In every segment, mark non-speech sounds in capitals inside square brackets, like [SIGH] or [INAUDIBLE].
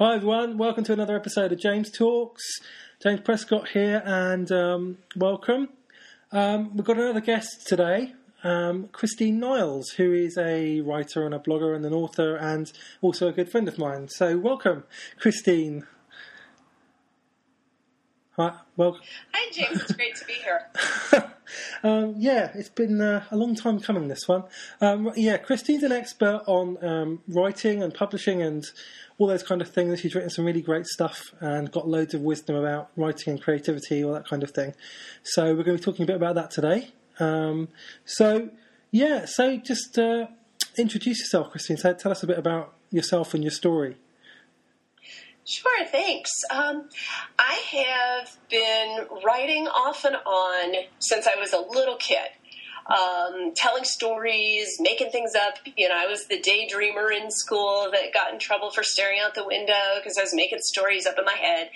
Hi everyone, welcome to another episode of James Talks. James Prescott here, and um, welcome. Um, we've got another guest today, um, Christine Niles, who is a writer and a blogger and an author, and also a good friend of mine. So, welcome, Christine. Hi, welcome. Hi, James. It's great to be here. [LAUGHS] Um, yeah, it's been uh, a long time coming. This one, um, yeah. Christine's an expert on um, writing and publishing and all those kind of things. She's written some really great stuff and got loads of wisdom about writing and creativity, all that kind of thing. So we're going to be talking a bit about that today. Um, so yeah, so just uh, introduce yourself, Christine. So tell us a bit about yourself and your story. Sure, thanks. Um, I have been writing off and on since I was a little kid. Um, telling stories, making things up. You know, I was the daydreamer in school that got in trouble for staring out the window because I was making stories up in my head.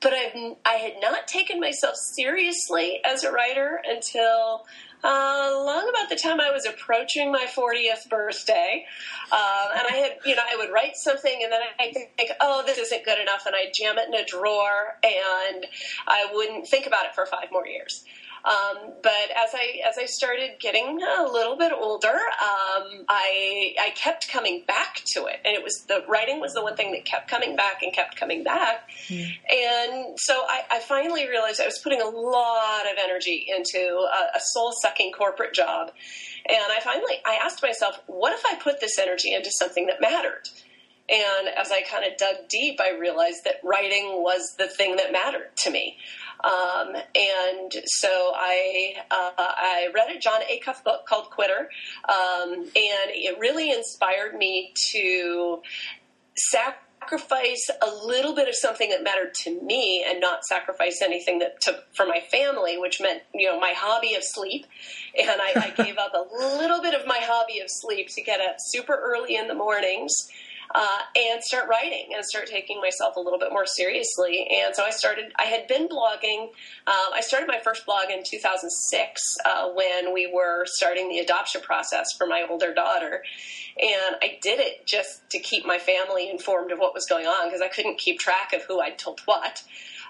But I've, I had not taken myself seriously as a writer until uh, long about the time I was approaching my 40th birthday. Um, and I had, you know, I would write something and then I'd think, oh, this isn't good enough. And I'd jam it in a drawer and I wouldn't think about it for five more years. Um, but as I as I started getting a little bit older, um, I I kept coming back to it, and it was the writing was the one thing that kept coming back and kept coming back. Mm. And so I, I, finally realized I was putting a lot of energy into a, a soul sucking corporate job, and I finally I asked myself, what if I put this energy into something that mattered? And as I kind of dug deep, I realized that writing was the thing that mattered to me. Um, and so I uh, I read a Jon Acuff book called Quitter, um, and it really inspired me to sacrifice a little bit of something that mattered to me and not sacrifice anything that took for my family, which meant you know my hobby of sleep, and I, I [LAUGHS] gave up a little bit of my hobby of sleep to get up super early in the mornings uh, and start writing and start taking myself a little bit more seriously. And so I started, I had been blogging. Um, I started my first blog in 2006 uh, when we were starting the adoption process for my older daughter. And I did it just to keep my family informed of what was going on because I couldn't keep track of who I'd told what.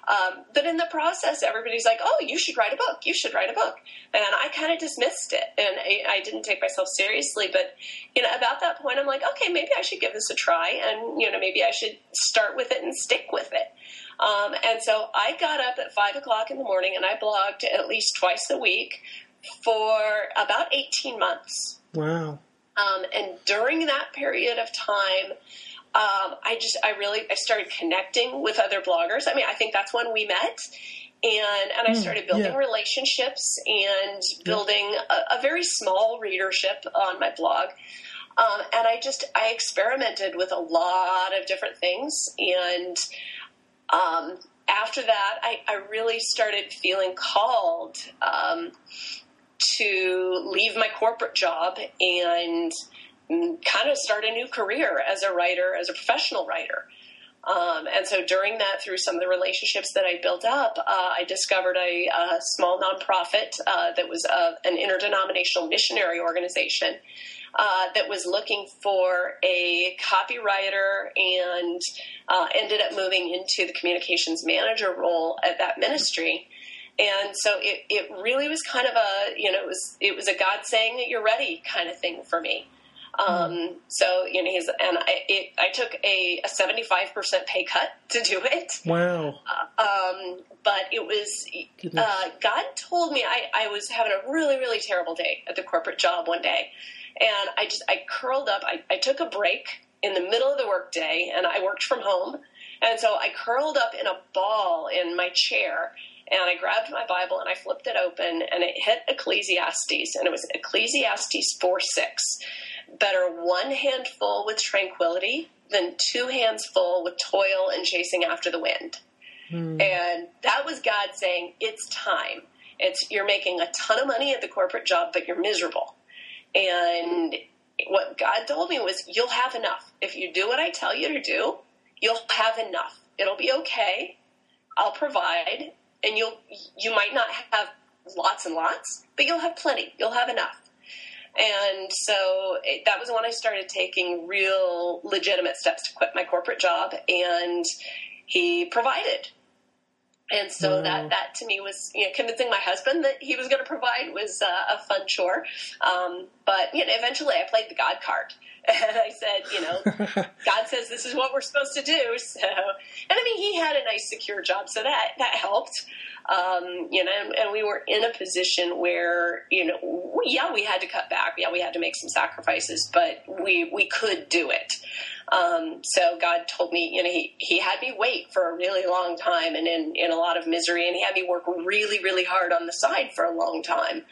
Um, but in the process, everybody's like, "Oh, you should write a book. You should write a book," and I kind of dismissed it, and I, I, didn't take myself seriously. But you know, about that point, I'm like, "Okay, maybe I should give this a try, and you know, maybe I should start with it and stick with it." Um, and so I got up at five o'clock in the morning, and I blogged at least twice a week for about 18 months. Wow. Um, and during that period of time, um, I just, I really, I started connecting with other bloggers. I mean, I think that's when we met. And, and I hmm, started building yeah. relationships and building a, a, very small readership on my blog. Um, and I just, I experimented with a lot of different things. And um, after that, I, I, really started feeling called um, to leave my corporate job and kind of start a new career as a writer, as a professional writer. Um, and so during that, through some of the relationships that I built up, uh, I discovered a, a small nonprofit uh, that was uh, an interdenominational missionary organization uh, that was looking for a copywriter and uh, ended up moving into the communications manager role at that ministry. And so it, it really was kind of a, you know, it was, it was a God saying that you're ready kind of thing for me. Um, so you know he's and I, it, I took a seventy five percent pay cut [LAUGHS] to do it. Wow. Uh, um, but it was uh, God told me I, I was having a really really terrible day at the corporate job one day, and I just I curled up. I, I took a break in the middle of the workday, and I worked from home, and so I curled up in a ball in my chair and I grabbed my Bible and I flipped it open and it hit Ecclesiastes and it was Ecclesiastes 4 6. Better one hand full with tranquility than two hands full with toil and chasing after the wind. Hmm. And that was God saying, It's time. It's you're making a ton of money at the corporate job, but you're miserable. And what God told me was, You'll have enough. If you do what I tell you to do, you'll have enough. It'll be okay. I'll provide, and you'll you might not have lots and lots, but you'll have plenty. You'll have enough. And so it, that was when I started taking real legitimate steps to quit my corporate job, and he provided. And so wow. that that to me was you know convincing my husband that he was going to provide was uh, a fun chore. Um, but you know, eventually I played the God card, [LAUGHS] and I said, you know, [LAUGHS] God says this is what we're supposed to do. So, and I mean, he had a nice secure job, so that that helped. Um, you know, and, we were in a position where you know, we, yeah, we had to cut back, yeah, we had to make some sacrifices, but we we could do it. Um, so God told me, you know, he, he had me wait for a really long time and in, in a lot of misery, and he had me work really, really hard on the side for a long time.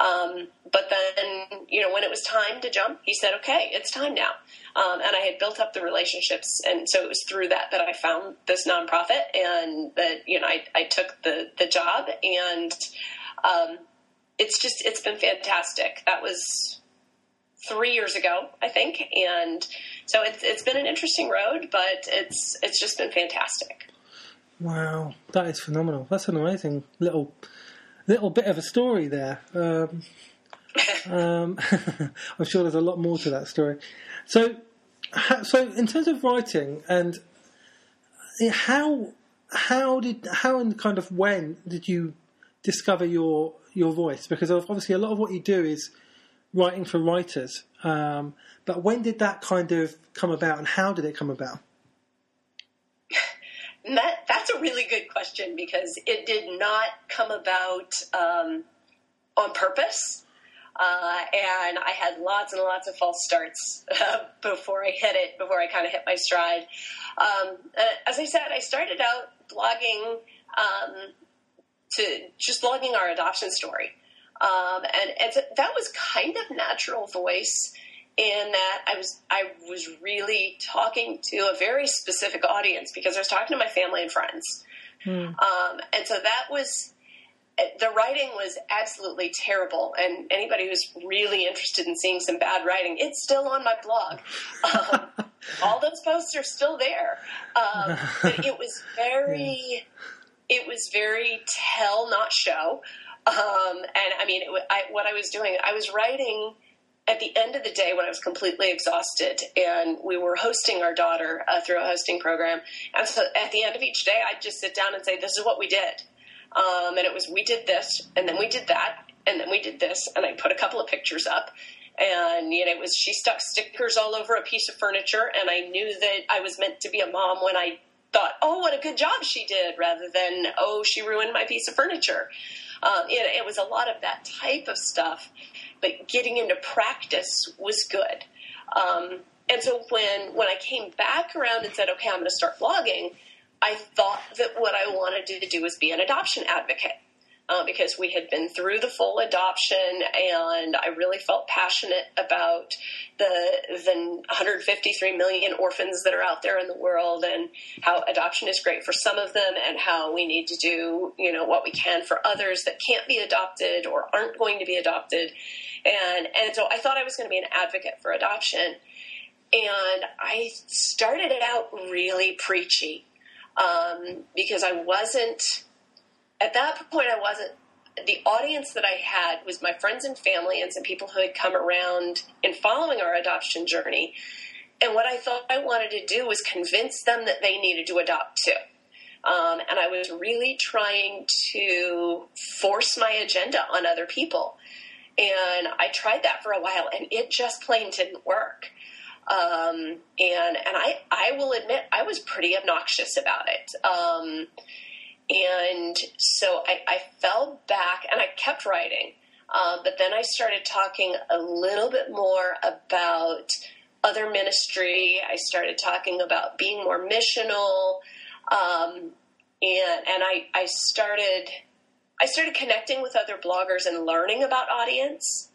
Um, but then, you know, when it was time to jump, he said, okay, it's time now. Um, and I had built up the relationships. And so it was through that that I found this nonprofit and that, you know, I, I took the, the job and, um, it's just, it's been fantastic. That was three years ago, I think. And so it's, it's been an interesting road, but it's, it's just been fantastic. Wow. That is phenomenal. That's an amazing little little bit of a story there. Um, um, [LAUGHS] I'm sure there's a lot more to that story. So, so in terms of writing and how how did how and kind of when did you discover your your voice? Because obviously a lot of what you do is writing for writers. Um, but when did that kind of come about, and how did it come about? That, that's a really good question because it did not come about um, on purpose. Uh, and I had lots and lots of false starts [LAUGHS] uh, before I hit it, before I kind of hit my stride. Um, uh, as I said, I started out blogging um, to just blogging our adoption story. Um, and, and that was kind of natural voice in that I was I was really talking to a very specific audience because I was talking to my family and friends, hmm. um, and so that was the writing was absolutely terrible. And anybody who's really interested in seeing some bad writing, it's still on my blog. [LAUGHS] Um, all those posts are still there. Um, but it was [LAUGHS] very, it was very tell not show. Um, and I mean, it, I, what I was doing, I was writing at the end of the day when I was completely exhausted and we were hosting our daughter uh, through a hosting program. And so at the end of each day, I'd just sit down and say, this is what we did. Um, and it was, we did this and then we did that and then we did this. And I put a couple of pictures up and you know, it was, she stuck stickers all over a piece of furniture. And I knew that I was meant to be a mom when I thought, oh, what a good job she did rather than, oh, she ruined my piece of furniture. Um, it, it was a lot of that type of stuff but getting into practice was good. Um, and so when when I came back around and said, okay, I'm going to start blogging, I thought that what I wanted to do was be an adoption advocate. Uh, because we had been through the full adoption, and I really felt passionate about the the 153 million orphans that are out there in the world, and how adoption is great for some of them, and how we need to do you know what we can for others that can't be adopted or aren't going to be adopted, and and so I thought I was going to be an advocate for adoption, and I started it out really preachy um, because I wasn't at that point. I wasn't the audience that I had was my friends and family and some people who had come around in following our adoption journey. And what I thought I wanted to do was convince them that they needed to adopt too. Um, and I was really trying to force my agenda on other people. And I tried that for a while, and it just plain didn't work. Um, and and I I will admit I was pretty obnoxious about it. Um, and so I, I, fell back, and I kept writing. Uh, but then I started talking a little bit more about other ministry. I started talking about being more missional, um, and and I I started I started connecting with other bloggers and learning about audience.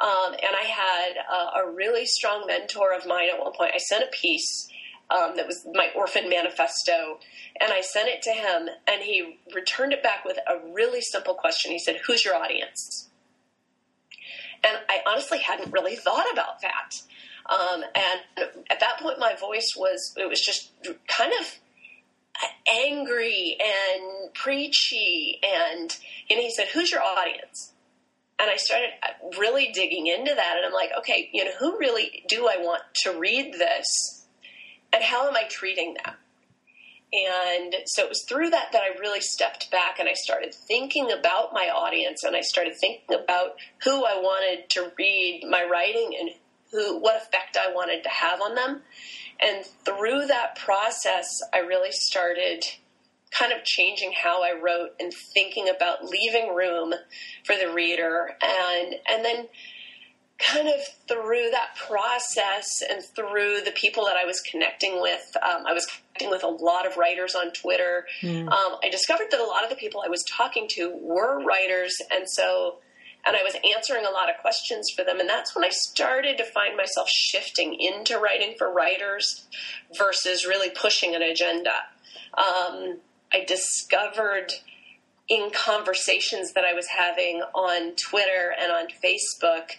Um, and I had a, a, really strong mentor of mine at one point. I sent a piece um, that was my orphan manifesto, and I sent it to him, and he returned it back with a really simple question. He said, Who's your audience? And I honestly hadn't really thought about that. Um, and at that point, my voice was, it was just kind of angry and preachy and, and he said, who's your audience? and I started really digging into that, and I'm like, okay, you know, who really do I want to read this, and how am I treating them? And so it was through that that I really stepped back and I started thinking about my audience and I started thinking about who I wanted to read my writing and who what effect I wanted to have on them. And through that process, I really started kind of changing how I wrote and thinking about leaving room for the reader and and then kind of through that process and through the people that I was connecting with, um, I was connecting with a lot of writers on Twitter. Mm. Um, I discovered that a lot of the people I was talking to were writers, and so and I was answering a lot of questions for them. And that's when I started to find myself shifting into writing for writers versus really pushing an agenda. Um, I discovered in conversations that I was having on Twitter and on Facebook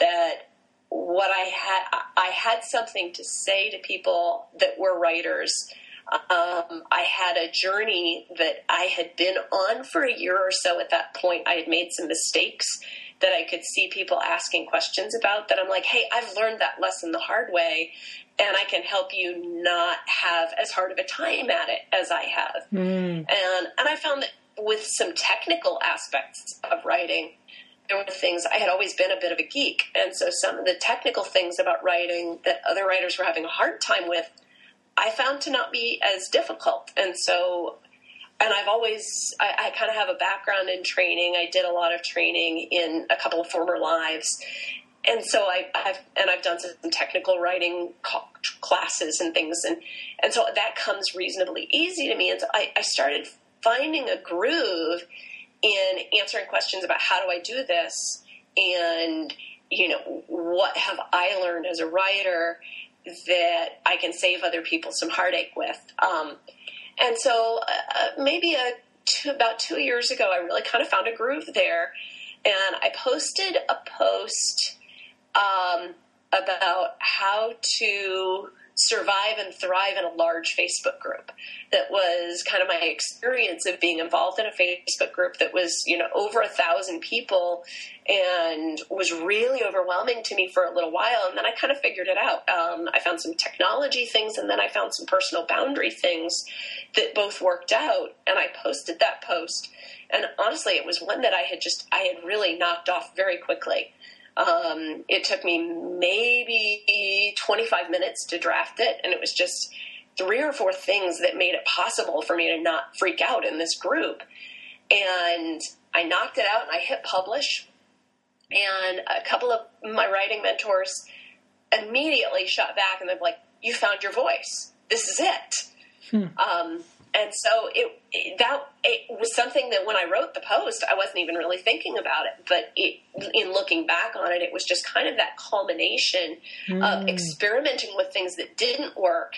that what I had I had something to say to people that were writers. Um, I had a journey that I had been on for a year or so at that point. I had made some mistakes that I could see people asking questions about that I'm like, hey, I've learned that lesson the hard way and I can help you not have as hard of a time at it as I have. Mm. And and I found that with some technical aspects of writing, there were things I had always been a bit of a geek, and so some of the technical things about writing that other writers were having a hard time with, I found to not be as difficult. And so, and I've always, I, I kind of have a background in training. I did a lot of training in a couple of former lives, and so I, have and I've done some technical writing classes and things, and and so that comes reasonably easy to me. And so I, I started finding a groove in answering questions about how do I do this and you know what have I learned as a writer that I can save other people some heartache with. Um, and so uh, maybe a two, about two years ago, I really kind of found a groove there, and I posted a post um, about how to survive and thrive in a large Facebook group. That was kind of my experience of being involved in a Facebook group that was, you know, over a thousand people and was really overwhelming to me for a little while. And then I kind of figured it out. Um, I found some technology things and then I found some personal boundary things that both worked out. And I posted that post. And honestly, it was one that I had just, I had really knocked off very quickly. Um, it took me maybe 25 minutes to draft it, and it was just three or four things that made it possible for me to not freak out in this group. And I knocked it out and I hit publish. And a couple of my writing mentors immediately shot back and they're like, You found your voice. This is it. Hmm. Um, and so it, it, that it was something that when I wrote the post, I wasn't even really thinking about it. But it, in looking back on it, it was just kind of that culmination mm. of experimenting with things that didn't work,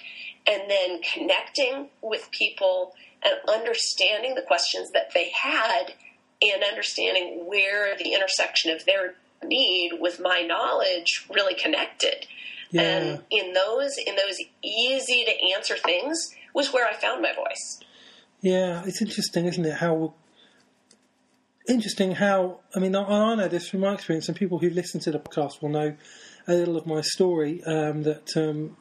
and then connecting with people and understanding the questions that they had, and understanding where the intersection of their need with my knowledge really connected. Yeah. And in those in those easy to answer things was where I found my voice. Yeah, it's interesting, isn't it? How interesting how I mean I, I know this from my experience, and people who listen to the podcast will know a little of my story. Um, that um,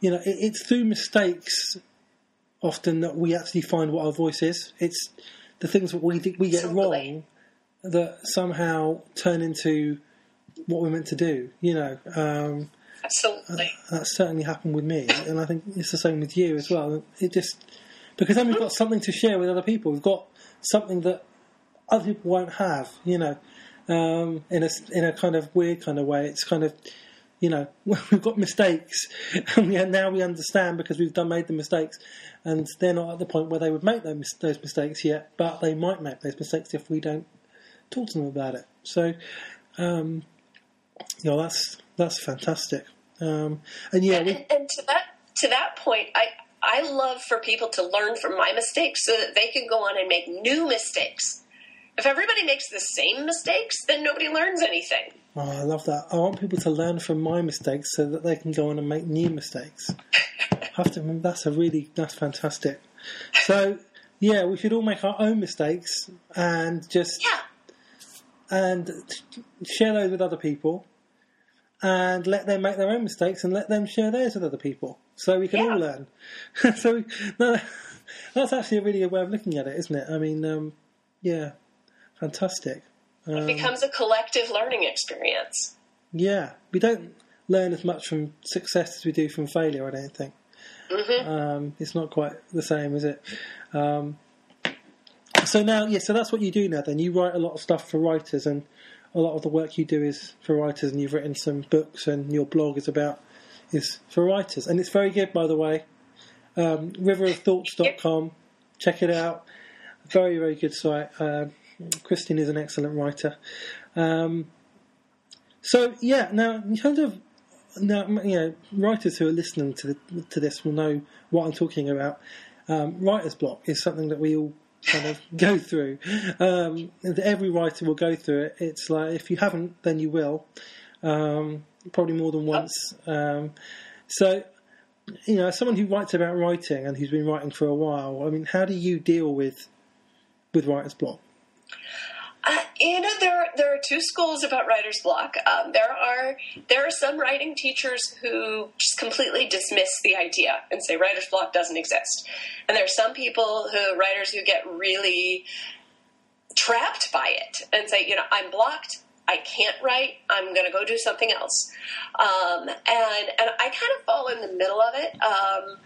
you know, it, it's through mistakes often that we actually find what our voice is. It's the things that we we get wrong that somehow turn into what we're meant to do. You know, um, Absolutely. That certainly happened with me, and I think it's the same with you as well. It just because then we've got something to share with other people. We've got something that other people won't have. You know, um, in a in a kind of weird kind of way. It's kind of you know [LAUGHS] we've got mistakes, and we, now we understand because we've done made the mistakes, and they're not at the point where they would make those those mistakes yet, but they might make those mistakes if we don't talk to them about it. So. Um, you know that's that's fantastic. Um, and yeah, and, we, and, and to that to that point, I I love for people to learn from my mistakes so that they can go on and make new mistakes. If everybody makes the same mistakes, then nobody learns anything. Oh, I love that. I want people to learn from my mistakes so that they can go on and make new mistakes. [LAUGHS] I have to. That's a really that's fantastic. So yeah, we should all make our own mistakes and just yeah. and share those with other people, and let them make their own mistakes and let them share theirs with other people, so we can Yeah. all learn. [LAUGHS] so no, [LAUGHS] that's actually a really good way of looking at it, isn't it? I mean, um, yeah, fantastic. It Um, becomes a collective learning experience. yeah, we don't learn as much from success as we do from failure. I don't think. hmm Um, it's not quite the same, is it? Um, so now, yeah, so that's what you do now. Then you write a lot of stuff for writers, and a lot of the work you do is for writers. And you've written some books, and your blog is about is for writers, and it's very good, by the way. Um, riverofthoughts.com, check it out. Very, very good site. Um Christine is an excellent writer. Um, so yeah, now in terms of now, you know, writers who are listening to the, to this will know what I'm talking about. Um, writer's block is something that we all kind of go through. Um, every writer will go through it. It's like if you haven't, then you will, um, probably more than once. Um, so, you know, as someone who writes about writing and who's been writing for a while, I mean, how do you deal with with writer's block? Uh, you know, there are, there are two schools about writer's block. Um, there are there are some writing teachers who just completely dismiss the idea and say writer's block doesn't exist, and there are some people who writers who get really trapped by it and say, you know, I'm blocked. I can't write. I'm going to go do something else. Um, and and I kind of fall in the middle of it. Um,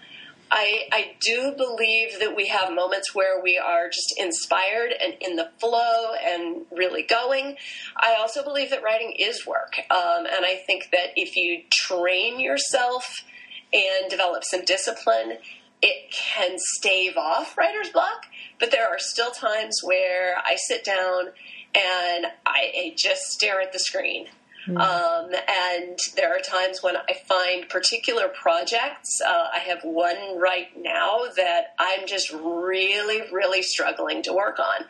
I, I do believe that we have moments where we are just inspired and in the flow and really going. I also believe that writing is work. Um, and I think that if you train yourself and develop some discipline, it can stave off writer's block. But there are still times where I sit down and I, I just stare at the screen. Um, and there are times when I find particular projects. Uh, I have one right now that I'm just really, really struggling to work on.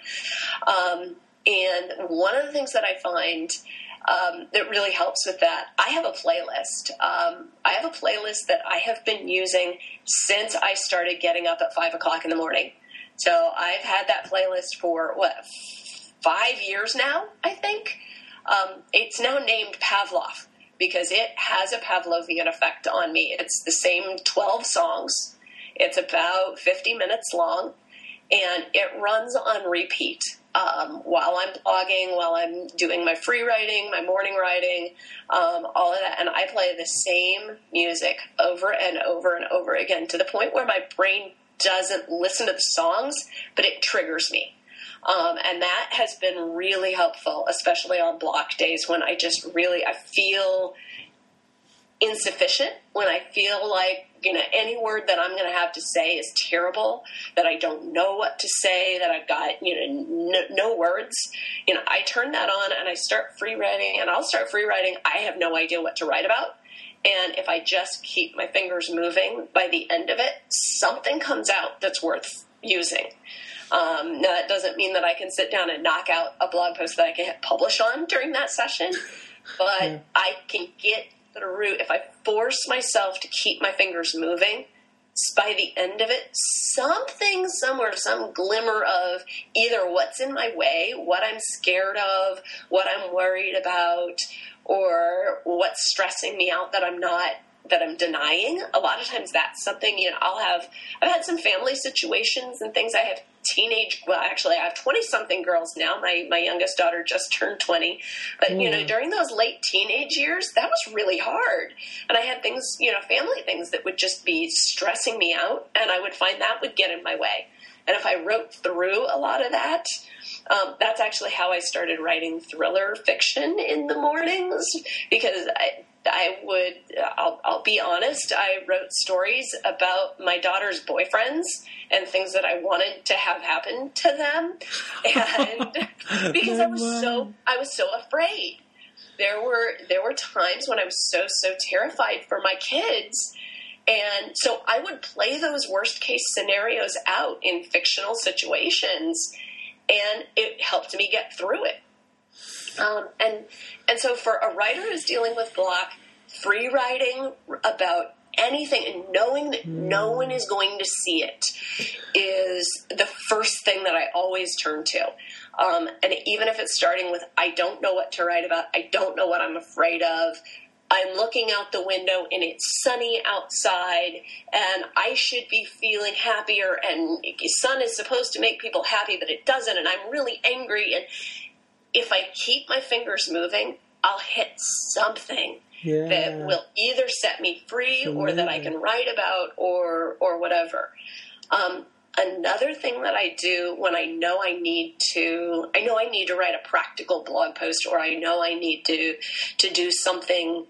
Um, and one of the things that I find um, that really helps with that, I have a playlist. Um, I have a playlist that I have been using since I started getting up at five o'clock in the morning. So I've had that playlist for what five years now, I think. Um, it's now named Pavlov because it has a Pavlovian effect on me. It's the same 12 songs, it's about 50 minutes long, and it runs on repeat um, while I'm blogging, while I'm doing my free writing, my morning writing, um, all of that. And I play the same music over and over and over again to the point where my brain doesn't listen to the songs, but it triggers me. Um, and that has been really helpful, especially on block days when I just really I feel insufficient, when I feel like you know any word that I'm going to have to say is terrible, that I don't know what to say, that I've got you know no, no words. You know, I turn that on and I start free writing, and I'll start free writing. I have no idea what to write about. And if I just keep my fingers moving, by the end of it, something comes out that's worth using. Um, now, that doesn't mean that I can sit down and knock out a blog post that I can hit publish on during that session, but Yeah. I can get through if I force myself to keep my fingers moving. By the end of it, something somewhere, some glimmer of either what's in my way, what I'm scared of, what I'm worried about, or what's stressing me out that I'm not that I'm denying. A lot of times that's something, you know, I'll have I've had some family situations and things I have teenage well actually I have 20 something girls now. My my youngest daughter just turned 20. But you know, Mm. during those late teenage years, that was really hard. And I had things, you know, family things that would just be stressing me out and I would find that would get in my way. And if I wrote through a lot of that, um, that's actually how I started writing thriller fiction in the mornings because I, I would, I'll, I'll be honest, I wrote stories about my daughter's boyfriends and things that I wanted to have happen to them. And [LAUGHS] because I was so, I was so afraid. There were, there were times when I was so, so terrified for my kids. And so I would play those worst case scenarios out in fictional situations, and it helped me get through it. Um, and and so for a writer who's dealing with block, free writing about anything and knowing that no one is going to see it is the first thing that I always turn to. Um, and even if it's starting with, I don't know what to write about, I don't know what I'm afraid of, I'm looking out the window and it's sunny outside and I should be feeling happier and sun is supposed to make people happy but it doesn't and I'm really angry and if I keep my fingers moving I'll hit something Yeah. that will either set me free or that I can write about or or whatever. Um, another thing that I do when I know I need to, I know I need to write a practical blog post, or I know I need to to do something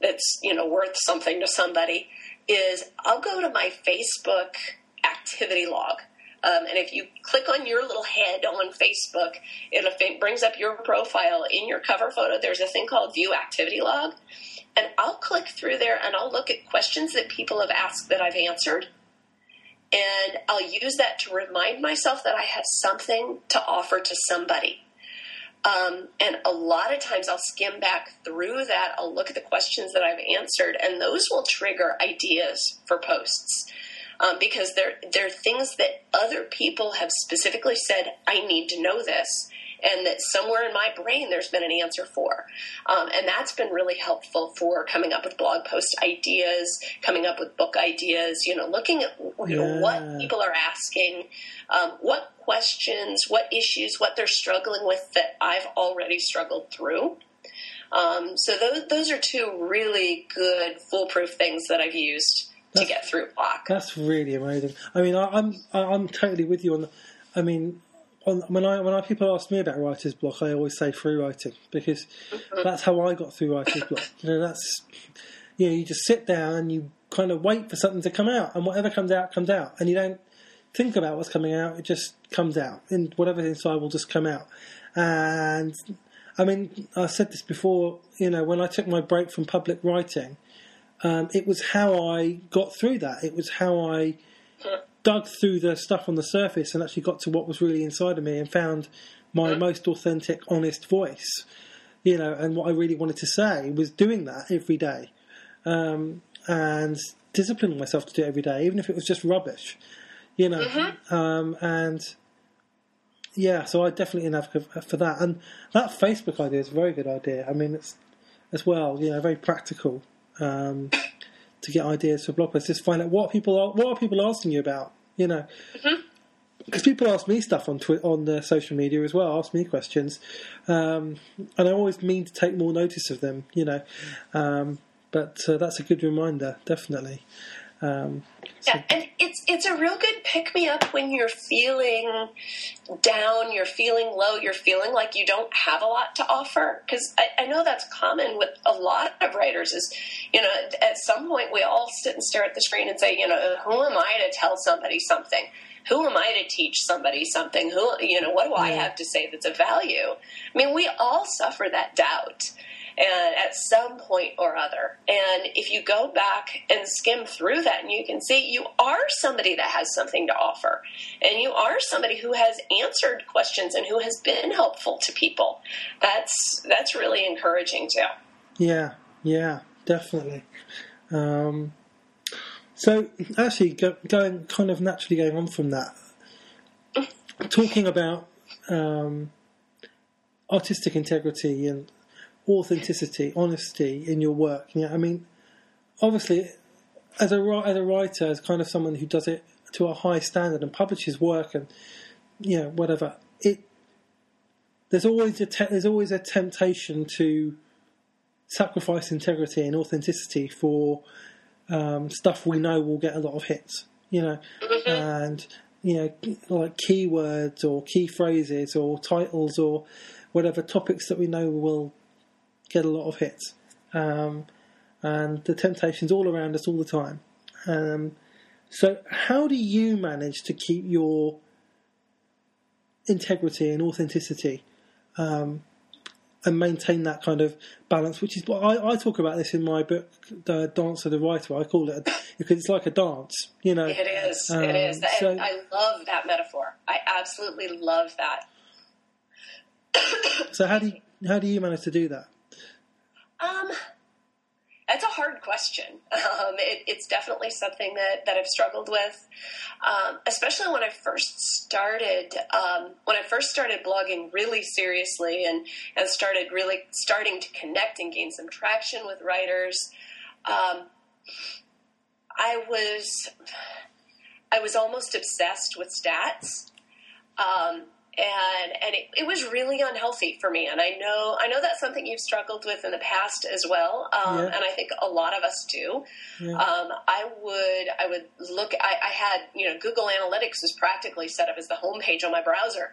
that's you know worth something to somebody, is I'll go to my Facebook activity log. Um, and if you click on your little head on Facebook, it it brings up your profile. In your cover photo, there's a thing called View Activity Log. And I'll click through there and I'll look at questions that people have asked that I've answered. And I'll use that to remind myself that I have something to offer to somebody. Um, and a lot of times I'll skim back through that. I'll look at the questions that I've answered, and those will trigger ideas for posts um, because they're, they're things that other people have specifically said, I need to know this. And that somewhere in my brain there's been an answer for. Um, and that's been really helpful for coming up with blog post ideas, coming up with book ideas, you know, looking at you know, Yeah. what people are asking, um, what questions, what issues, what they're struggling with that I've already struggled through. Um, so those those are two really good foolproof things that I've used to get through block. That's really amazing. I mean, I, I'm I- I'm totally with you on. The, I mean, when I when I, people ask me about writer's block, I always say free writing because that's how I got through writer's block. You know, that's you know, you just sit down and you kind of wait for something to come out, and whatever comes out comes out, and you don't think about what's coming out; it just comes out, and whatever's inside will just come out. And I mean, I said this before. You know, when I took my break from public writing um, it was how I got through that. It was how I dug through the stuff on the surface and actually got to what was really inside of me and found my most authentic, honest voice. You know, and what I really wanted to say was doing that every day um, and disciplining myself to do it every day, even if it was just rubbish. You know, um, and yeah, so I definitely an advocate for that. And that Facebook idea is a very good idea. I mean, it's as well, you know, very practical um, to get ideas for blog posts. Just find out what people are, what are people asking you about. You know, because people ask me stuff on Twi- on the social media as well. Ask me questions, um, and I always mean to take more notice of them. You know, um, but uh, that's a good reminder, definitely. Um, Yeah, and it's it's a real good pick me up when you're feeling down, you're feeling low, you're feeling like you don't have a lot to offer. Because I, I know that's common with a lot of writers. Is you know, at some point we all sit and stare at the screen and say, you know, who am I to tell somebody something? Who am I to teach somebody something? Who you know, what do I have to say that's of value? I mean, we all suffer that doubt. And at some point or other. And if you go back and skim through that, and you can see you are somebody that has something to offer, and you are somebody who has answered questions and who has been helpful to people. That's that's really encouraging too. Yeah, yeah, definitely. Um, so, actually, go, going kind of naturally going on from that, talking about um, artistic integrity and authenticity, honesty in your work. Yeah, I mean, obviously, as a as a writer, as kind of someone who does it to a high standard and publishes work and you know whatever, it there's always a te- there's always a temptation to sacrifice integrity and authenticity for um, stuff we know will get a lot of hits, you know, and you know, like keywords or key phrases or titles or whatever topics that we know will get a lot of hits. Um, and the temptation's all around us all the time. Um, so, how do you manage to keep your integrity and authenticity um, and maintain that kind of balance, which is what I, I talk about this in my book, The Dance of the Writer. I call it because it's like a dance, you know. It is. Um, it is. so- I love that metaphor. I absolutely love that. [COUGHS] So how do you, how do you manage to do that? Um, that's a hard question. [LAUGHS] Um, it, it's definitely something that, that I've struggled with, um, especially when I first started. Um, when I first started blogging really seriously and and started really starting to connect and gain some traction with writers. Um, I was I was almost obsessed with stats. Um, and and it, it, was really unhealthy for me. And I know I know that's something you've struggled with in the past as well, um, yeah. and I think a lot of us do. Yeah. Um, I would I would look. I, I, had you know Google Analytics was practically set up as the homepage on my browser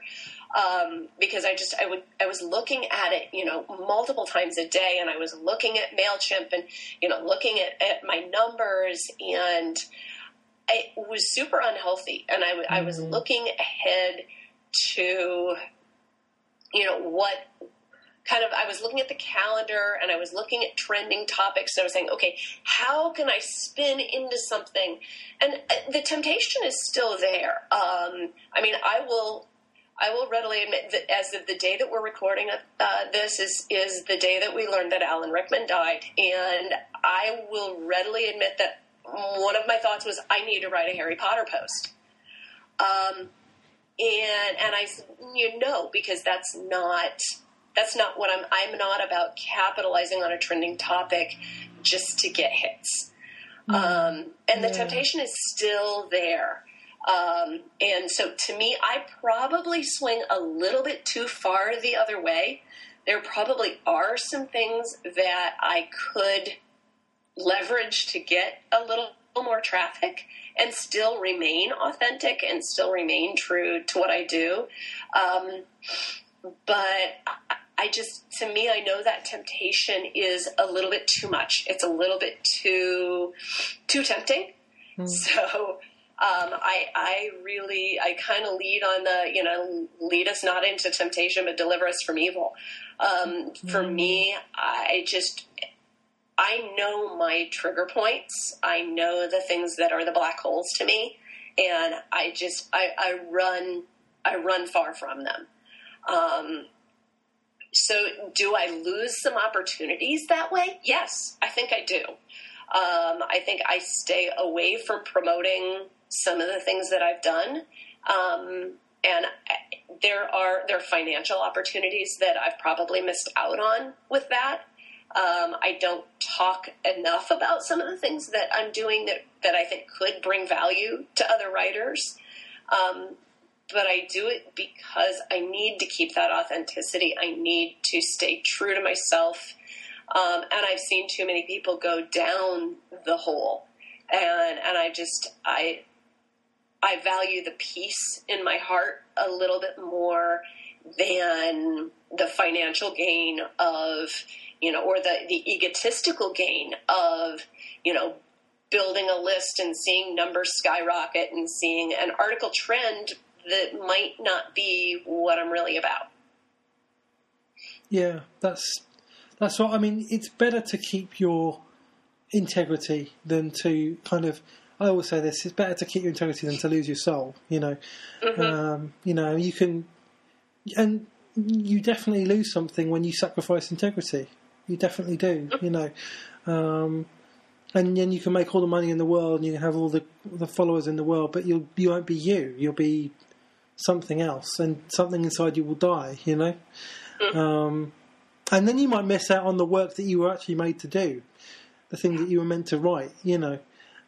um, because I just I would I was looking at it you know multiple times a day, and I was looking at Mailchimp and you know looking at, at my numbers and. It was super unhealthy, and I. I was mm-hmm. looking ahead to, you know, what kind of I was looking at the calendar and I was looking at trending topics and I was saying, okay, how can I spin into something? And uh, the temptation is still there. Um, I mean, I will. I will readily admit that as of the day that we're recording uh, this is is the day that we learned that Alan Rickman died, and I will readily admit that one of my thoughts was I need to write a Harry Potter post. Um, and and I said, you know, because that's not that's not what I'm. I'm not about capitalizing on a trending topic just to get hits. Mm. Um, and the yeah. temptation is still there. Um, and so to me, I probably swing a little bit too far the other way. There probably are some things that I could leverage to get a little more traffic and still remain authentic and still remain true to what I do. Um, but I just, to me, I know that temptation is a little bit too much. It's a little bit too, too tempting. Mm. So, um, I, I really, I kind of lead on the, you know, lead us not into temptation, but deliver us from evil. Um, mm. For hmm. me, I just, I know my trigger points. I know the things that are the black holes to me, and I just I, I run I run far from them. Um, so, do I lose some opportunities that way? Yes, I think I do. Um, I think I stay away from promoting some of the things that I've done, um, and there are there are financial opportunities that I've probably missed out on with that. Um, I don't talk enough about some of the things that I'm doing that, that I think could bring value to other writers. Um, but I do it because I need to keep that authenticity. I need to stay true to myself. Um, and I've seen too many people go down the hole. And, and I just, I, I value the peace in my heart a little bit more than the financial gain of you know, or the, the egotistical gain of, you know, building a list and seeing numbers skyrocket and seeing an article trend that might not be what I'm really about. Yeah, that's that's what I mean. It's better to keep your integrity than to kind of. I always say this: it's better to keep your integrity than to lose your soul. You know, mm-hmm. um, you know, you can, and you definitely lose something when you sacrifice integrity. You definitely do. You know, um, and then you can make all the money in the world, and you can have all the the followers in the world, but you'll you won't be you. You'll be something else, and something inside you will die. You know, mm. um, and then you might miss out on the work that you were actually made to do, the thing that you were meant to write. You know,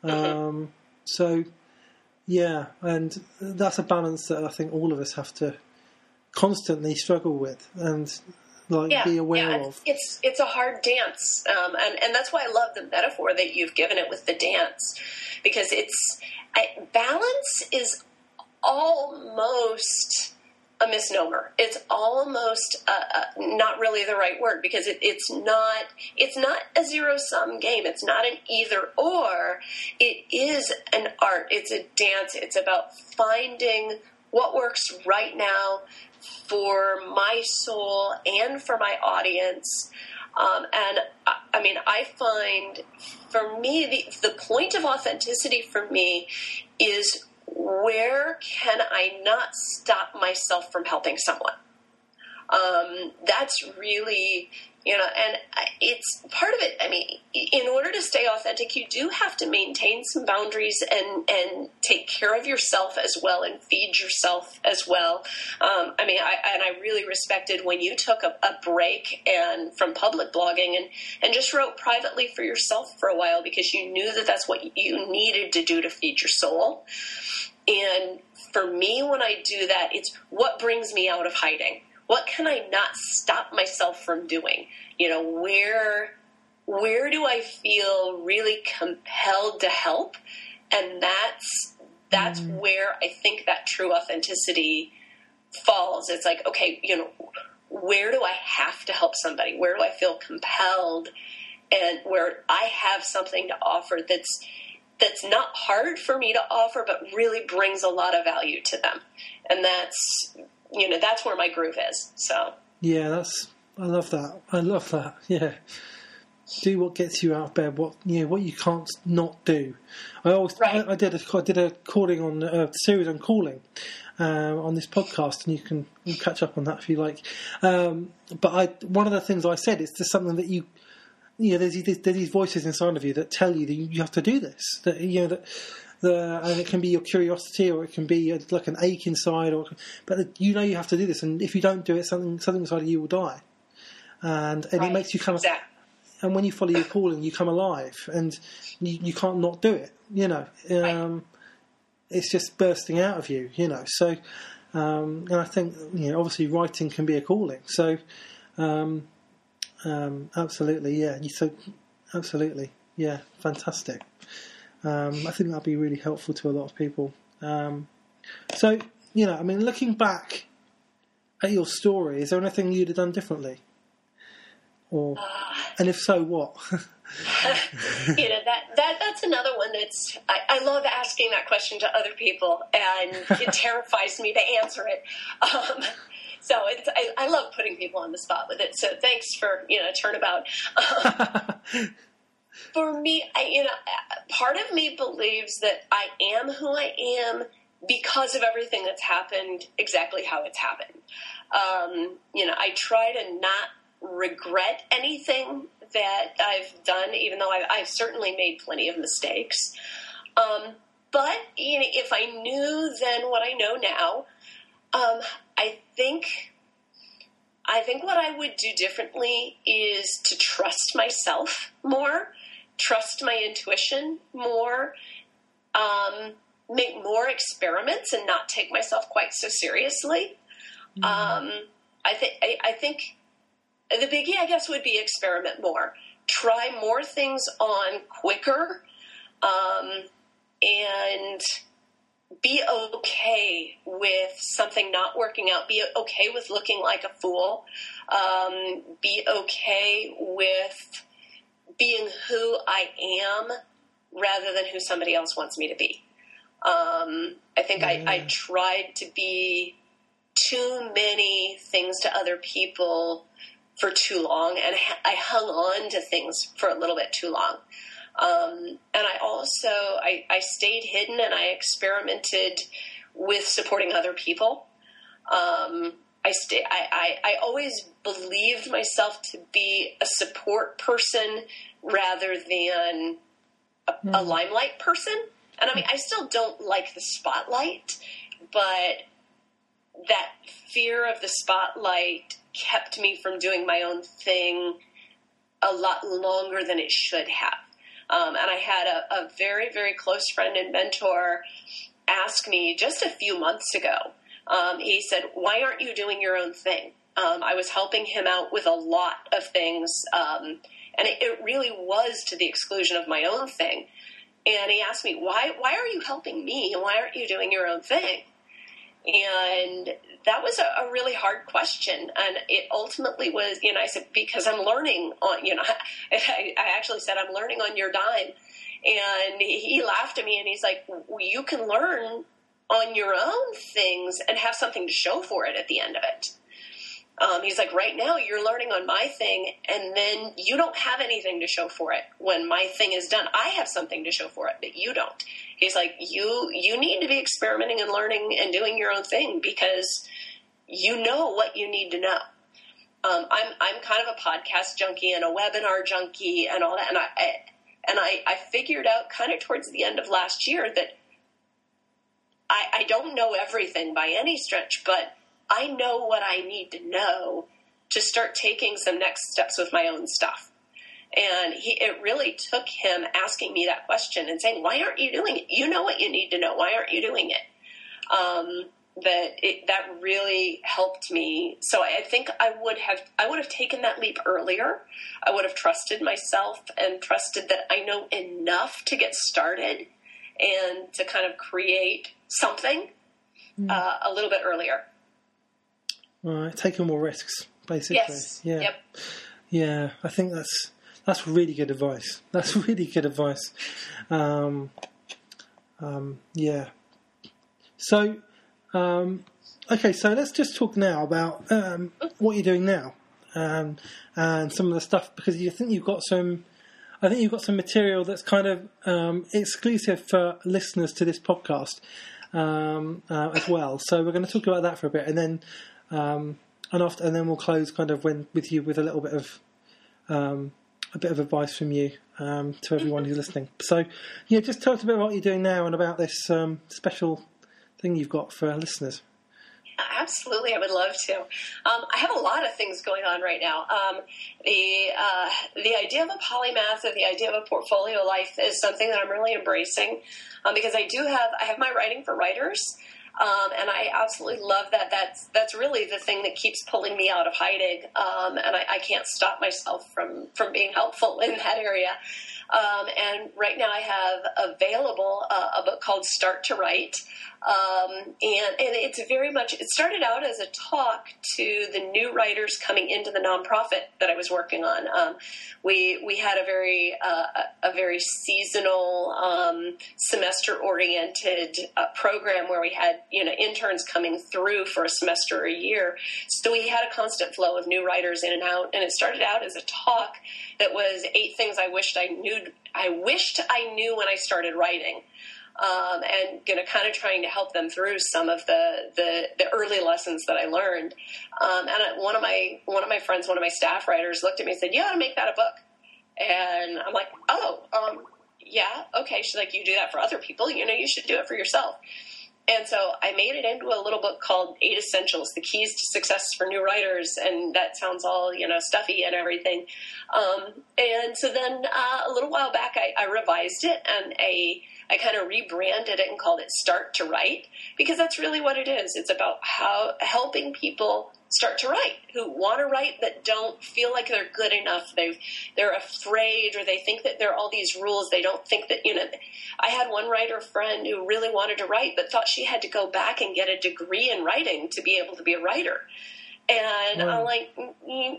mm-hmm. um, so yeah, and that's a balance that I think all of us have to constantly struggle with, and like yeah, be aware yeah, of. It's it's a hard dance, um, and and that's why I love the metaphor that you've given it with the dance, because it's I, balance is almost a misnomer. It's almost uh, uh, not really the right word because it, it's not it's not a zero sum game. It's not an either or. It is an art. It's a dance. It's about finding what works right now for my soul and for my audience. Um, and I mean, I find for me, the, the point of authenticity for me is where can I not stop myself from helping someone? Um, that's really you know and it's part of it. I mean in order to stay authentic you do have to maintain some boundaries and and take care of yourself as well and feed yourself as well. Um, i mean I, and i really respected when you took a, a, break and from public blogging and and just wrote privately for yourself for a while because you knew that that's what you needed to do to feed your soul. And for me when i do that it's what brings me out of hiding what can I not stop myself from doing? You know, where where do I feel really compelled to help? And that's that's mm. where I think that true authenticity falls. It's like, okay, you know, where do I have to help somebody? Where do I feel compelled? And where I have something to offer that's that's not hard for me to offer, but really brings a lot of value to them. And that's you know that's where my groove is. So yeah, that's I love that. I love that. [LAUGHS] Yeah, do what gets you out of bed. What you know, what you can't not do. I always right. I, I, did a I did a calling on a series on calling. Um, on this podcast, and you can you catch up on that if you like. Um, but I, one of the things I said is just something that you, you know, there's, there's, there's these voices inside of you that tell you that you have to do this. That you know that the, and it can be your curiosity or it can be a, like an ache inside or but you know you have to do this and if you don't do it something something inside of you will die. And and right. it makes you come exactly. and when you follow your calling you come alive and you, you can't not do it you know. Um, right. it's just bursting out of you you know. So um, and I think you know obviously writing can be a calling. So um, um absolutely yeah. So absolutely yeah. Fantastic um, I think that'd be really helpful to a lot of people. Um, so, you know, I mean, looking back at your story, is there anything you'd have done differently? Or, uh, and if so, what? [LAUGHS] [LAUGHS] you know that that that's another one that's I, I, love asking that question to other people, and it [LAUGHS] terrifies me to answer it. Um, so it's I, I, love putting people on the spot with it. So thanks for you know turnabout. Um, for me, I, you know, part of me believes that I am who I am because of everything that's happened exactly how it's happened. Um, you know, I try to not regret anything that I've done, even though I've, I've certainly made plenty of mistakes. Um, but you know, if I knew then what I know now, um, I think I think what I would do differently is to trust myself more trust my intuition more, um, make more experiments, and not take myself quite so seriously. Mm-hmm. Um, I think I, I think the biggie, I guess, would be experiment more, try more things on quicker, um, and be okay with something not working out. Be okay with looking like a fool. Um, be okay with being who I am rather than who somebody else wants me to be. Um, I think I, I tried to be too many things to other people for too long, and I hung on to things for a little bit too long. Um, and I also I, I, stayed hidden and I experimented with supporting other people. Um, I stay. I, I, I always believed myself to be a support person rather than a, mm. a hmm. limelight person. And I mean, I still don't like the spotlight, but that fear of the spotlight kept me from doing my own thing a lot longer than it should have. Um, and I had a, a, very, very close friend and mentor ask me just a few months ago. Um, he said, Why aren't you doing your own thing? Um, I was helping him out with a lot of things, um, and it, it, really was to the exclusion of my own thing. And he asked me, "Why? Why are you helping me? Why aren't you doing your own thing?" And that was a, a really hard question, and it ultimately was, you know, I said because I'm learning on, you know, [LAUGHS] I, I actually said I'm learning on your dime, and he laughed at me and he's like, well, "You can learn on your own things and have something to show for it at the end of it." Um, he's like, right now you're learning on my thing, and then you don't have anything to show for it when my thing is done. I have something to show for it, but you don't. He's like, you you need to be experimenting and learning and doing your own thing because you know what you need to know. Um, I'm I'm kind of a podcast junkie and a webinar junkie and all that, and I, I and I, I figured out kind of towards the end of last year that I, I don't know everything by any stretch, but I know what I need to know to start taking some next steps with my own stuff. And he, it really took him asking me that question and saying, "Why aren't you doing it? You know what you need to know. Why aren't you doing it?" Um, that it, that really helped me. So I think I would have I would have taken that leap earlier. I would have trusted myself and trusted that I know enough to get started and to kind of create something mm. uh, a little bit earlier. Right, taking more risks, basically. Yes. Yeah. Yep. Yeah, I think that's that's really good advice. [LAUGHS] That's really good advice. Um, um, yeah. So, um, okay, so let's just talk now about um, what you're doing now um, and some of the stuff because you think you've got some. I think you've got some material that's kind of um, exclusive for listeners to this podcast uh, as well. So we're going to talk about that for a bit, and then and after, and then we'll close kind of when with you with a little bit of um, a bit of advice from you um, to everyone who's listening. So, yeah, just tell us a bit about what you're doing now and about this um, special thing you've got for our listeners. [LAUGHS] Absolutely, I would love to. Um, I have a lot of things going on right now. Um, the uh, the idea of a polymath or the idea of a portfolio life is something that I'm really embracing um, because I do have I have my writing for writers. Um, and I absolutely love that. That's that's really the thing that keeps pulling me out of hiding, um, and I, I, can't stop myself from from being helpful in that area. Um, and right now, I have available uh, a book called Start to Write, um, and and it's very much. It started out as a talk to the new writers coming into the nonprofit that I was working on. Um, we we had a very uh, a very seasonal, um, semester oriented uh, program where we had you know interns coming through for a semester or a year. So we had a constant flow of new writers in and out, and it started out as a talk that was eight things I wished I knew. I wished I knew when I started writing um, and you know, kind of trying to help them through some of the the, the early lessons that I learned. Um, and one of my one of my friends, one of my staff writers, looked at me and said, "You ought to make that a book." And I'm like, "Oh, um, yeah, okay." She's like, "You do that for other people, you know, you should do it for yourself." And so I made it into a little book called Eight Essentials: The Keys to Success for New Writers, and that sounds all you know stuffy and everything. Um, and so then uh, a little while back, I, I revised it, and a I kind of rebranded it and called it Start to Write because that's really what it is. It's about how helping people start to write who want to write that don't feel like they're good enough they they're afraid or they think that there are all these rules they don't think that you know i had one writer friend who really wanted to write but thought she had to go back and get a degree in writing to be able to be a writer and wow. i'm like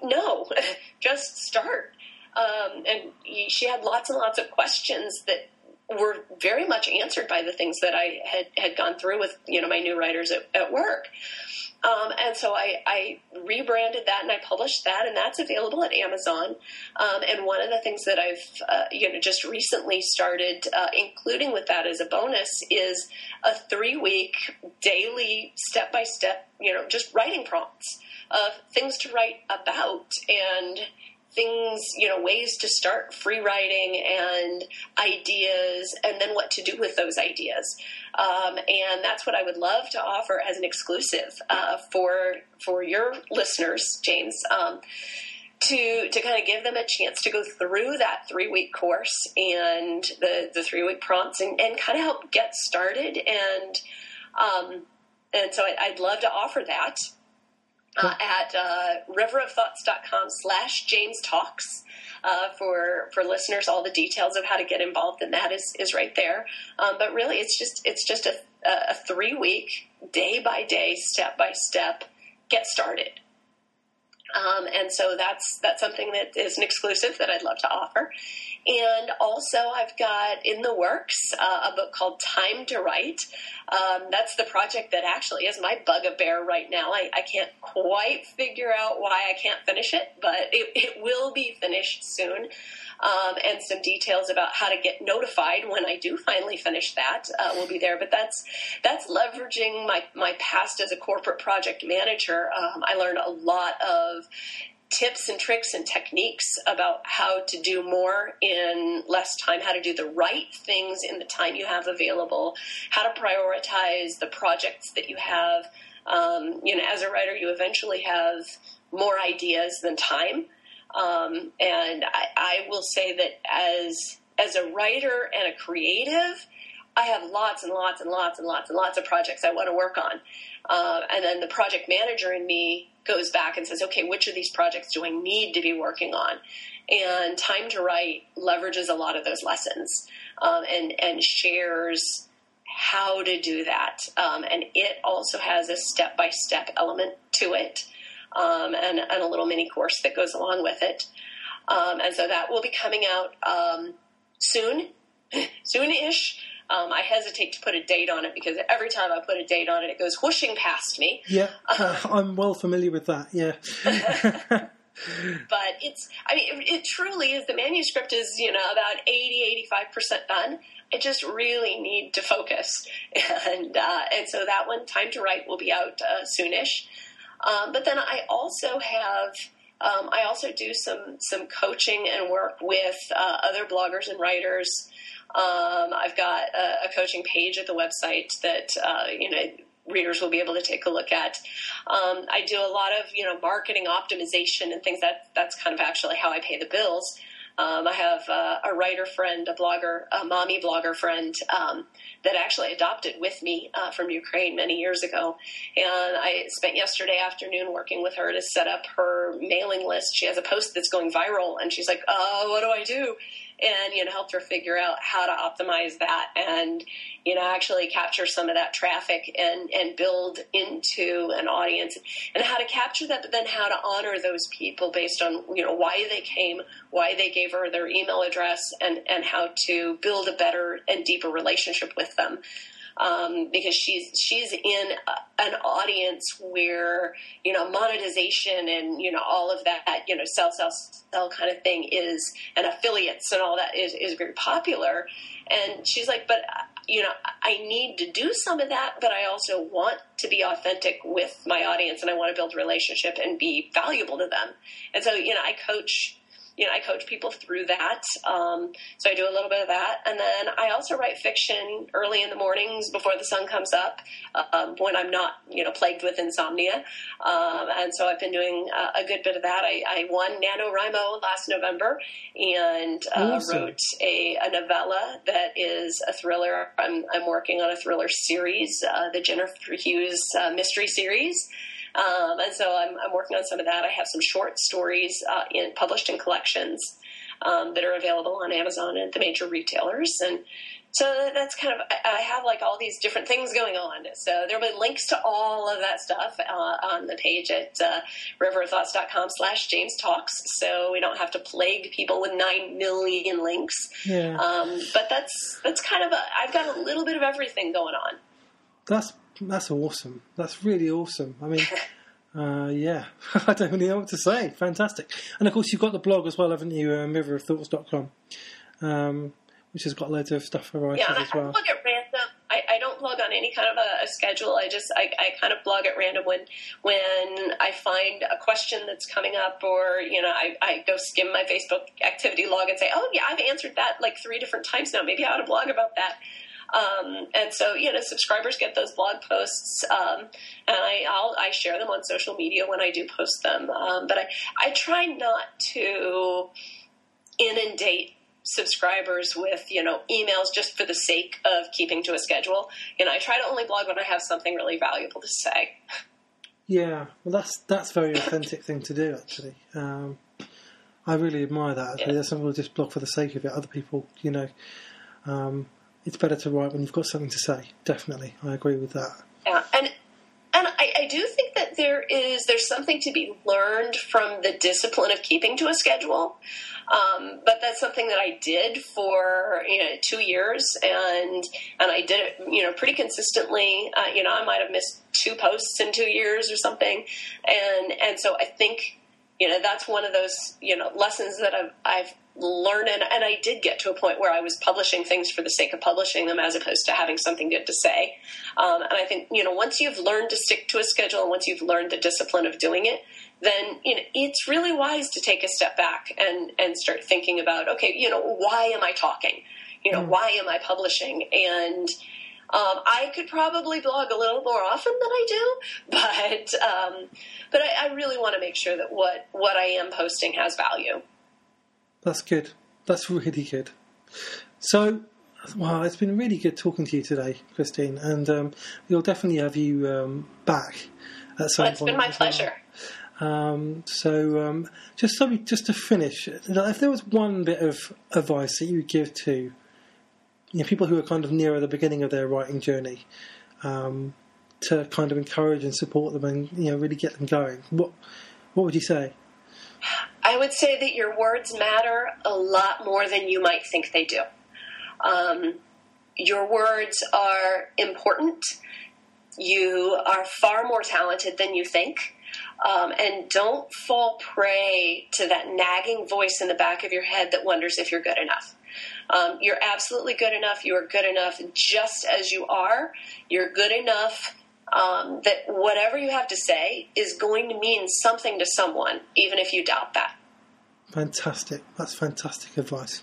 no [LAUGHS] just start um, and she had lots and lots of questions that were very much answered by the things that I had, had gone through with you know my new writers at, at work. Um, and so I, I, rebranded that and I published that, and that's available at Amazon. Um, and one of the things that I've uh, you know just recently started uh, including with that as a bonus is a three week daily step by step you know just writing prompts of things to write about and things, you know, ways to start free writing and ideas, and then what to do with those ideas. Um, and that's what I would love to offer as an exclusive uh, for for your listeners, James. Um, to, to kind of give them a chance to go through that three week course and the, the three week prompts and, and kind of help get started and um, and so I, I'd love to offer that uh, at uh, riverofthoughts.com slash James Talks. Uh, for for listeners, all the details of how to get involved in that is is right there. Um, but really, it's just it's just a, a three week, day by day, step by step, get started. Um, and so that's that's something that is an exclusive that I'd love to offer. And also, I've got in the works uh, a book called Time to Write. Um, that's the project that actually is my bugaboo right now. I, I, can't quite figure out why I can't finish it, but it, it will be finished soon. um, and some details about how to get notified when I do finally finish that uh, will be there. But that's that's leveraging my my past as a corporate project manager. Um, I learned a lot of tips and tricks and techniques about how to do more in less time, how to do the right things in the time you have available, how to prioritize the projects that you have. Um, you know, as a writer, you eventually have more ideas than time. Um, and I, I will say that as as a writer and a creative, I have lots and lots and lots and lots and lots of projects I want to work on. Uh, and then the project manager in me goes back and says, okay, which of these projects do I need to be working on? And Time to Write leverages a lot of those lessons um, and, and shares how to do that. Um, and it also has a step by step element to it um, and, and, a little mini course that goes along with it. Um, and so that will be coming out um, soon, [LAUGHS] soon ish. Um, I hesitate to put a date on it because every time I put a date on it, it goes whooshing past me. Yeah, uh, [LAUGHS] I'm well familiar with that. Yeah. [LAUGHS] [LAUGHS] but it's, I mean, it, it, truly is. The manuscript is, you know, about 80, 85% done. I just really need to focus. And, uh, and so that one, Time to Write, will be out uh, soonish. Um, but then I also have, um, I also do some, some coaching and work with uh, other bloggers and writers. Um, I've got a, a, coaching page at the website that uh, you know readers will be able to take a look at. Um, I do a lot of you know marketing optimization and things that that's kind of actually how I pay the bills. Um, I have uh, a writer friend, a blogger, a mommy blogger friend um, that actually adopted with me uh, from Ukraine many years ago. And I spent yesterday afternoon working with her to set up her mailing list. She has a post that's going viral, and she's like, "Oh, what do I do?" And you know helped her figure out how to optimize that and you know actually capture some of that traffic and and build into an audience. And how to capture that but then how to honor those people based on you know why they came why they gave her their email address and and how to build a better and deeper relationship with them um, because she's she's in a, an audience where you know monetization and you know all of that you know sell sell sell kind of thing is and affiliates and all that is is very popular. And she's like, but you know, I need to do some of that, but I also want to be authentic with my audience and I want to build relationship and be valuable to them. And so, you know, I coach you know, I coach people through that. Um, so I do a little bit of that. And then I also write fiction early in the mornings before the sun comes up um, when I'm not, you know, plagued with insomnia. Um, and so I've been doing a, a good bit of that. I, I, won NaNoWriMo last November and uh, awesome. wrote a, a, novella that is a thriller. I'm, I'm working on a thriller series, uh, the Jennifer Hughes uh, mystery series. Um, and so I'm, I'm, working on some of that. I have some short stories uh, in, published in collections um, that are available on Amazon and the major retailers. And so that's kind of, I have like all these different things going on. So there'll be links to all of that stuff uh, on the page at uh, riverofthoughts.com slash James Talks. So we don't have to plague people with nine million links. Yeah. Um, but that's, that's kind of a, I've got a little bit of everything going on. That's that's awesome. That's really awesome. I mean, [LAUGHS] uh, yeah, [LAUGHS] I don't really know what to say. Fantastic. And of course, you've got the blog as well, haven't you? Um, riverofthoughts.com, um, which has got loads of stuff for writers yeah, as well. I blog at random. I, I don't blog on any kind of a, a schedule. I just I, I, kind of blog at random when when I find a question that's coming up, or you know, I, I go skim my Facebook activity log and say, oh yeah, I've answered that like three different times now. Maybe I ought to blog about that. Um, and so, you know, subscribers get those blog posts, um, and I, I'll, I share them on social media when I do post them. Um, but I, I try not to inundate subscribers with you know emails just for the sake of keeping to a schedule. You know, I try to only blog when I have something really valuable to say. Yeah, well, that's that's a very authentic thing to do. Actually, um, I really admire that. Yeah. There's some people just blog for the sake of it. Other people, you know, um, it's better to write when you've got something to say. Definitely, I agree with that. Yeah, and and I, I, do think that there is there's something to be learned from the discipline of keeping to a schedule. Um, but that's something that I did for you know two years, and and I did it you know pretty consistently. Uh, you know, I might have missed two posts in two years or something, and and so I think you know that's one of those you know lessons that I've I've learn and, and I did get to a point where I was publishing things for the sake of publishing them as opposed to having something good to say. Um, and I think, you know, once you've learned to stick to a schedule and once you've learned the discipline of doing it, then, you know, it's really wise to take a step back and, and start thinking about, okay, you know, why am I talking? You know, mm. why am I publishing? And, um, I could probably blog a little more often than I do, [LAUGHS] but um, but I, I really want to make sure that what what I am posting has value. That's good. That's really good. So, well, it's been really good talking to you today, Christine, and um, we'll definitely have you um, back at some well, it's point. It's been my pleasure. Um, so, um, just so we, just to finish, if there was one bit of advice that you would give to you know, people who are kind of nearer the beginning of their writing journey um, to kind of encourage and support them and you know really get them going. What what would you say? I would say that your words matter a lot more than you might think they do. Um, your words are important. You are far more talented than you think. Um, and don't fall prey to that nagging voice in the back of your head that wonders if you're good enough. Um, you're absolutely good enough. You are good enough just as you are. You're good enough um, that whatever you have to say is going to mean something to someone, even if you doubt that. Fantastic. That's fantastic advice.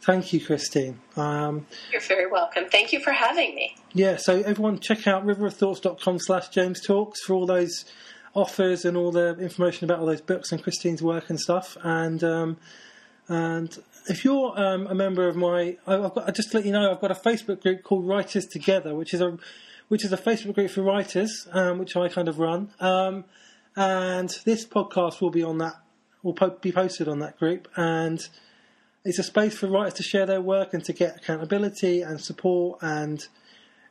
Thank you, Christine. Um, You're very welcome. Thank you for having me. Yeah, so everyone check out riverofthoughts.com slash James Talks for all those offers and all the information about all those books and Christine's work and stuff. And um, and if you're um, a member of my, I've got, just to let you know, I've got a Facebook group called Writers Together, which is a which is a Facebook group for writers, um, which I kind of run. Um, and this podcast will be on that, will po- be posted on that group, and it's a space for writers to share their work and to get accountability and support and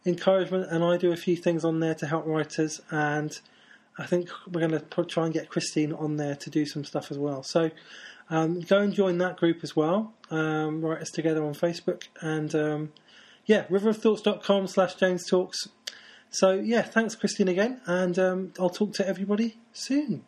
encouragement. And I do a few things on there to help writers, and I think we're going to try and get Christine on there to do some stuff as well. So um, go and join that group as well. Um, Writers Together on Facebook and um, yeah, riverofthoughts.com slash James Talks. So yeah, thanks Christine again, and um, I'll talk to everybody soon.